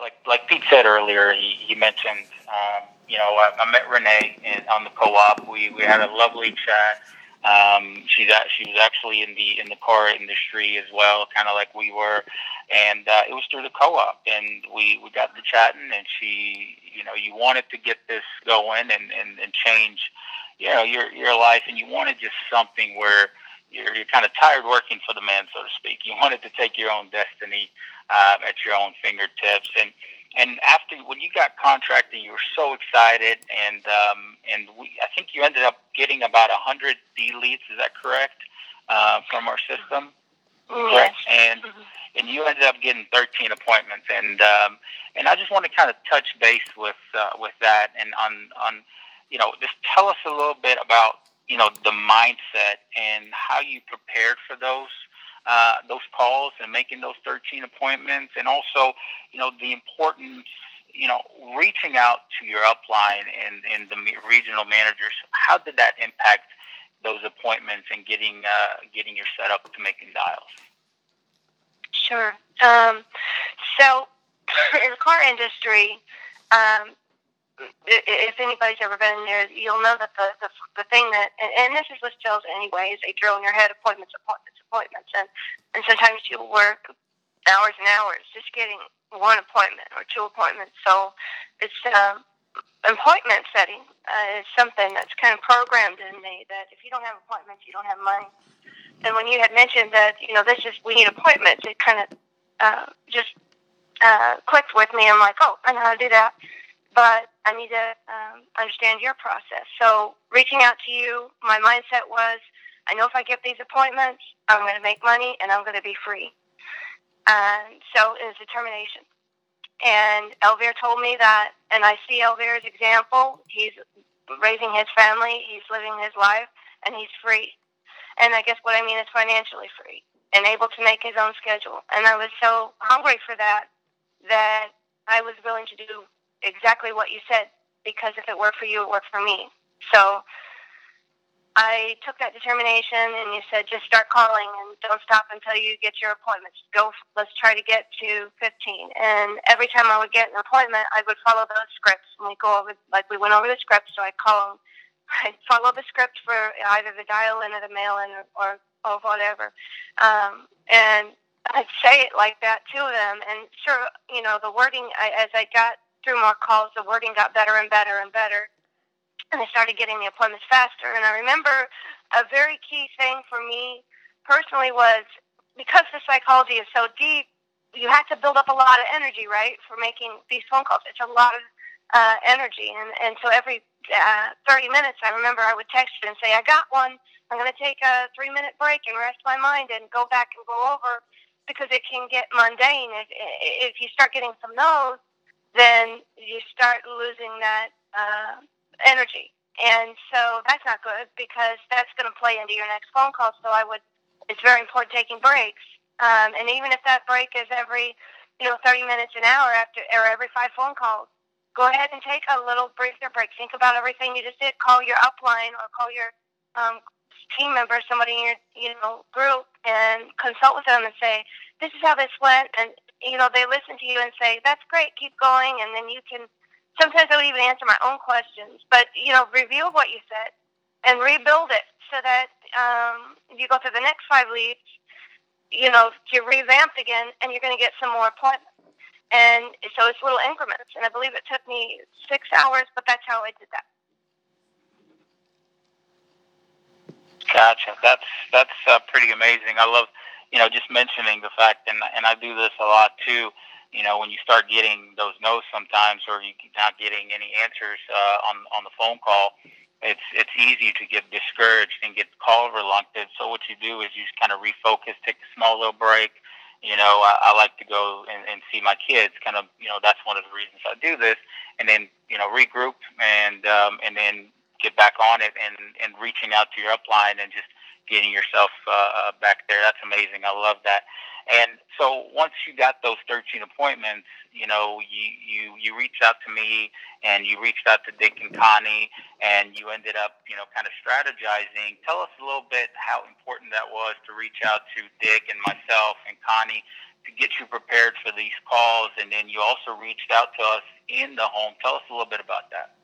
like like Pete said earlier, he, he mentioned, um, you know, I, I met Renee in, on the co-op. We we had a lovely chat. Um, she's at, she was actually in the in the car industry as well, kind of like we were, and uh, it was through the co-op, and we we got to chatting, and she, you know, you wanted to get this going and and, and change, you know, your your life, and you wanted just something where you're, you're kind of tired working for the man, so to speak. You wanted to take your own destiny uh, at your own fingertips, and and after when you got contracted, you were so excited, and um, and we, I think you ended up getting about a hundred D leads. Is that correct uh, from our system? Mm, yes. And mm-hmm. and you ended up getting 13 appointments, and um, and I just want to kind of touch base with uh, with that, and on on you know just tell us a little bit about you know the mindset and how you prepared for those uh, those calls and making those 13 appointments, and also you know the importance you know reaching out to your upline and and the regional managers. How did that impact those appointments and getting uh, getting your set up to making dials? Sure. Um, so in the car industry, um, if anybody's ever been there, you'll know that the the, the thing that and, and this is with sales anyway is they drill in your head appointments, appointments, appointments, and and sometimes you work hours and hours just getting one appointment or two appointments. So it's um, appointment setting uh, is something that's kind of programmed in me that if you don't have appointments, you don't have money. And when you had mentioned that you know this is we need appointments, it kind of uh, just uh, clicked with me. I'm like, oh, I know how to do that but I need to um, understand your process. So reaching out to you, my mindset was, I know if I get these appointments, I'm going to make money and I'm going to be free. And so it was determination. And Elvire told me that, and I see Elvire's example. He's raising his family, he's living his life, and he's free. And I guess what I mean is financially free and able to make his own schedule. And I was so hungry for that that I was willing to do exactly what you said because if it worked for you, it worked for me. So I took that determination and you said just start calling and don't stop until you get your appointments. Go, let's try to get to 15. And every time I would get an appointment, I would follow those scripts and we go over, like we went over the scripts. So I call them, I follow the script for either the dial in or the mail in or, or, or whatever. Um, and I'd say it like that to them. And sure, you know, the wording, I, as I got through more calls, the wording got better and better and better. And I started getting the appointments faster. And I remember a very key thing for me personally was because the psychology is so deep, you have to build up a lot of energy, right, for making these phone calls. It's a lot of uh, energy. And, and so every uh, 30 minutes, I remember I would text you and say, I got one. I'm going to take a three minute break and rest my mind and go back and go over because it can get mundane. If, if you start getting some no's, then you start losing that uh, energy. And so that's not good because that's going to play into your next phone call. So I would, it's very important taking breaks. Um, and even if that break is every, you know, 30 minutes, an hour after, or every five phone calls, go ahead and take a little breather break. Think about everything you just did. Call your upline or call your um, team member, somebody in your, you know, group, and consult with them and say, this is how this went, and you know, they listen to you and say, that's great, keep going. And then you can, sometimes I would even answer my own questions, but, you know, review what you said and rebuild it so that um, you go through the next five leads, you know, you're revamped again and you're going to get some more appointments. And so it's little increments. And I believe it took me six hours, but that's how I did that. Gotcha. That's that's uh, pretty amazing. I love you know, just mentioning the fact, and and I do this a lot too. You know, when you start getting those no's sometimes, or you're not getting any answers uh, on on the phone call, it's it's easy to get discouraged and get call reluctant. So what you do is you just kind of refocus, take a small little break. You know, I, I like to go and, and see my kids. Kind of, you know, that's one of the reasons I do this. And then, you know, regroup and um, and then get back on it and and reaching out to your upline and just getting yourself uh, uh, back there. That's amazing. I love that. And so once you got those 13 appointments, you know, you, you, you reached out to me and you reached out to Dick and Connie and you ended up, you know, kind of strategizing. Tell us a little bit how important that was to reach out to Dick and myself and Connie to get you prepared for these calls, and then you also reached out to us in the home. Tell us a little bit about that.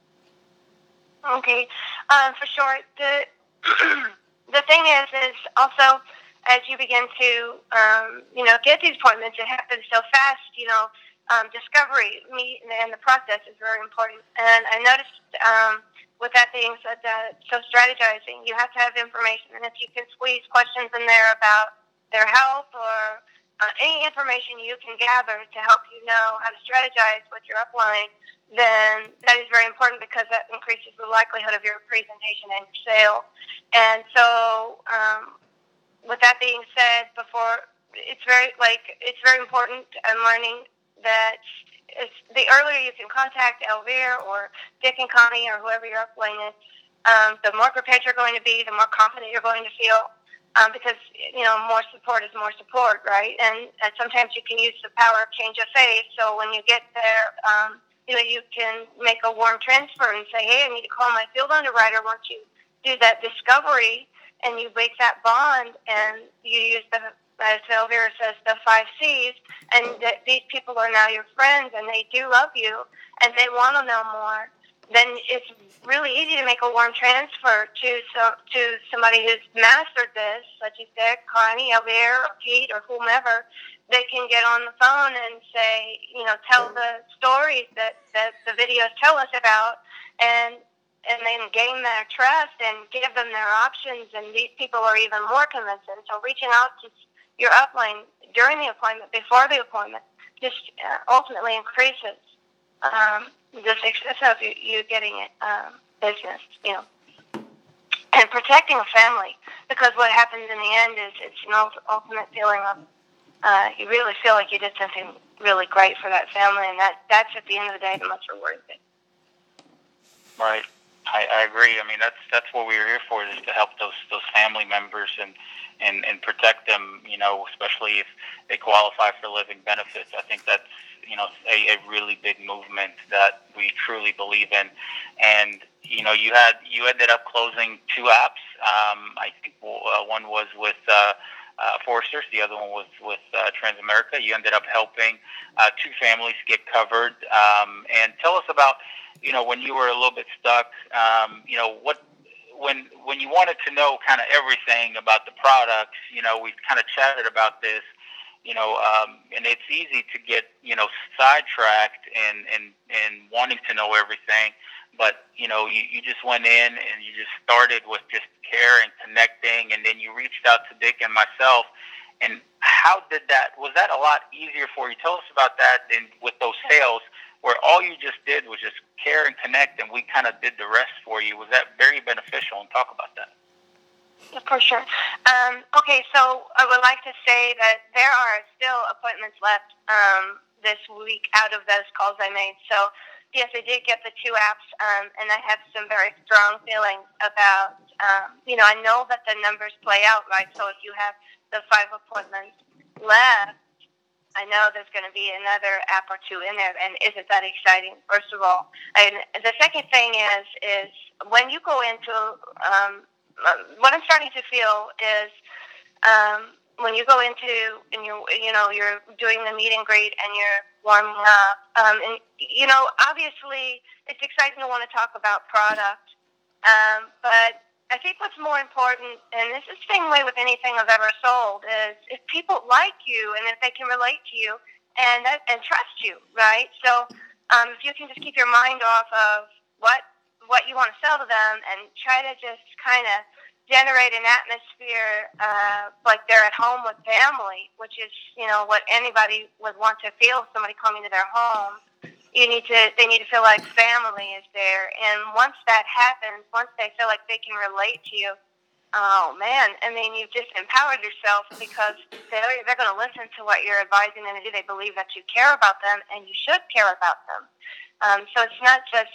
Okay, um, for sure. The the thing is, is also as you begin to, um, you know, get these appointments, it happens so fast. You know, um, discovery me and the process is very important. And I noticed, um, with that being said, that so strategizing, you have to have information, and if you can squeeze questions in there about their health or uh, any information you can gather to help you know how to strategize with your upline, then that is very important because that increases the likelihood of your presentation and your sale. And so, um, with that being said, before it's very like it's very important. I'm learning that the earlier you can contact Elvire or Dick and Connie or whoever your upline is, um, the more prepared you're going to be, the more confident you're going to feel um, because you know more support is more support, right? And, and sometimes you can use the power of change of face. So when you get there, um, you know you can make a warm transfer and say, "Hey, I need to call my field underwriter." Once you do that discovery and you make that bond, and you use the as Elvira says, the five C's, and that these people are now your friends, and they do love you, and they want to know more then it's really easy to make a warm transfer to so, to somebody who's mastered this, such as Dick, Connie, Elvire, or Pete, or whomever. They can get on the phone and say, you know, tell the stories that, that the videos tell us about, and and then gain their trust and give them their options. And these people are even more convincing. So reaching out to your upline during the appointment, before the appointment, just uh, ultimately increases um, the success of you, you getting it um, business, you know, and protecting a family. Because what happens in the end is it's an ultimate feeling of uh, you really feel like you did something really great for that family, and that that's at the end of the day the most rewarding thing. Right. I, I agree. I mean, that's that's what we're here for is to help those those family members and and and protect them. You know, especially if they qualify for living benefits. I think that's you know a, a really big movement that we truly believe in. And you know, you had you ended up closing two apps. Um, I think uh, one was with. Uh, uh, Foresters. The other one was with uh, Transamerica. You ended up helping uh, two families get covered. Um, and tell us about, you know, when you were a little bit stuck. Um, you know, what when when you wanted to know kind of everything about the products. You know, we kind of chatted about this you know, um, and it's easy to get, you know, sidetracked and, and, and wanting to know everything. But, you know, you, you just went in and you just started with just care and connecting. And then you reached out to Dick and myself. And how did that, was that a lot easier for you? Tell us about that and with those sales where all you just did was just care and connect and we kind of did the rest for you. Was that very beneficial? And talk about that. For sure. Um, okay, so I would like to say that there are still appointments left um, this week out of those calls I made. So, yes, I did get the two apps, um, and I have some very strong feelings about, um, you know, I know that the numbers play out, right? So if you have the five appointments left, I know there's going to be another app or two in there, and isn't that exciting? First of all, and the second thing is is when you go into um, what I'm starting to feel is um, when you go into and you you know you're doing the meet and greet and you're warming up, um, and you know obviously it's exciting to want to talk about product, um, but I think what's more important, and this is the same way with anything I've ever sold, is if people like you and if they can relate to you and and trust you, right? So um, if you can just keep your mind off of what what you want to sell to them and try to just kind of generate an atmosphere uh, like they're at home with family, which is you know what anybody would want to feel. Somebody coming to their home, you need to they need to feel like family is there. And once that happens, once they feel like they can relate to you, oh man, I mean you've just empowered yourself because they're they're going to listen to what you're advising them to do. They believe that you care about them, and you should care about them. Um, so it's not just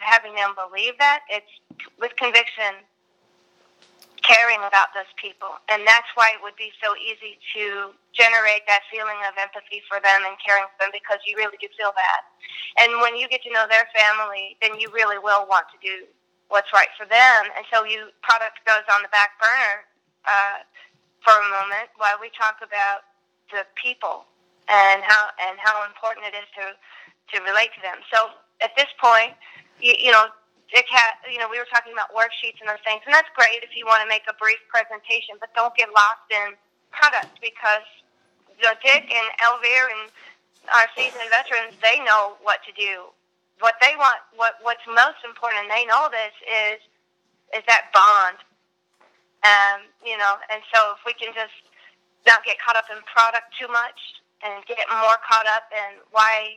having them believe that; it's with conviction, caring about those people, and that's why it would be so easy to generate that feeling of empathy for them and caring for them because you really do feel that. And when you get to know their family, then you really will want to do what's right for them. And so you product goes on the back burner uh, for a moment while we talk about the people and how and how important it is to to relate to them. So at this point, you, you know, Dick had, you know, we were talking about worksheets and those things, and that's great if you want to make a brief presentation, but don't get lost in product because you know, Dick and Elvire and our seasoned veterans, they know what to do. What they want, what what's most important, and they know this is is that bond. Um, you know, and so if we can just not get caught up in product too much and get more caught up in why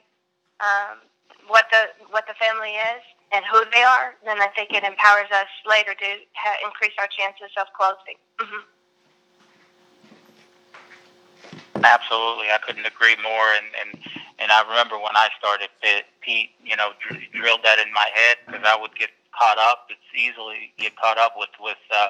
um, what the what the family is and who they are, then I think it empowers us later to ha- increase our chances of closing. Mm-hmm. Absolutely, I couldn't agree more. And and and I remember when I started, Pete, you know, dr- drilled that in my head because I would get caught up. It's easily get caught up with with. Uh,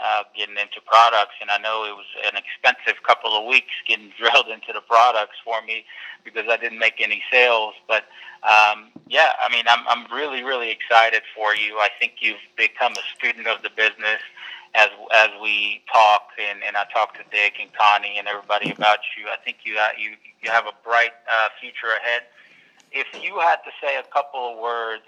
uh, getting into products, and I know it was an expensive couple of weeks getting drilled into the products for me because I didn't make any sales. But um, yeah, I mean, I'm I'm really really excited for you. I think you've become a student of the business as as we talk, and, and I talk to Dick and Connie and everybody about you. I think you uh, you you have a bright uh, future ahead. If you had to say a couple of words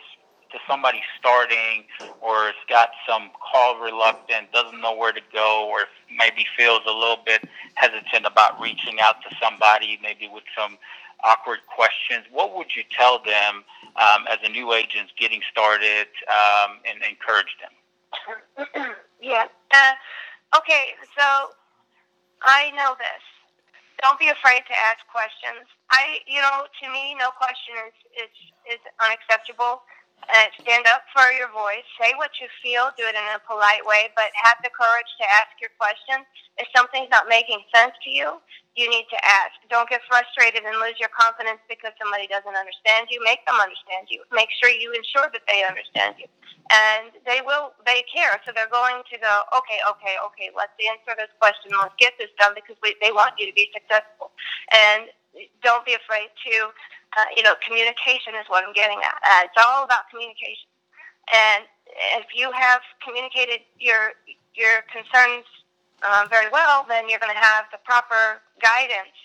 to somebody starting or has got some call reluctant, doesn't know where to go, or maybe feels a little bit hesitant about reaching out to somebody, maybe with some awkward questions, what would you tell them um, as a new agent getting started um, and encourage them? yeah. Uh, okay, so I know this. Don't be afraid to ask questions. I, you know, to me, no question is is, is unacceptable uh, stand up for your voice, say what you feel, do it in a polite way, but have the courage to ask your question. If something's not making sense to you, you need to ask. Don't get frustrated and lose your confidence because somebody doesn't understand you. Make them understand you. Make sure you ensure that they understand you. And they will, they care. So they're going to go, okay, okay, okay, let's answer this question. Let's get this done because we, they want you to be successful. And don't be afraid to uh, you know, communication is what I'm getting at. Uh, it's all about communication. And if you have communicated your your concerns uh, very well, then you're going to have the proper guidance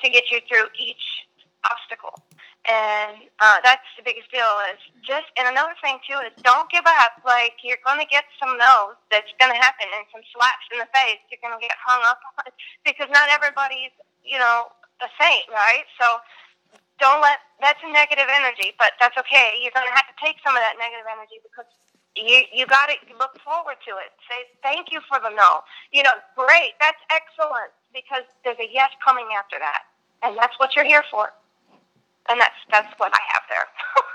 to get you through each obstacle. And uh, that's the biggest deal. Is just and another thing too is don't give up. Like you're going to get some no's. That's going to happen, and some slaps in the face. You're going to get hung up on because not everybody's you know a saint, right? So don't let that's a negative energy, but that's okay. You're going to have to take some of that negative energy because you you got to look forward to it. Say thank you for the no. You know, great, that's excellent because there's a yes coming after that, and that's what you're here for. And that's that's what I have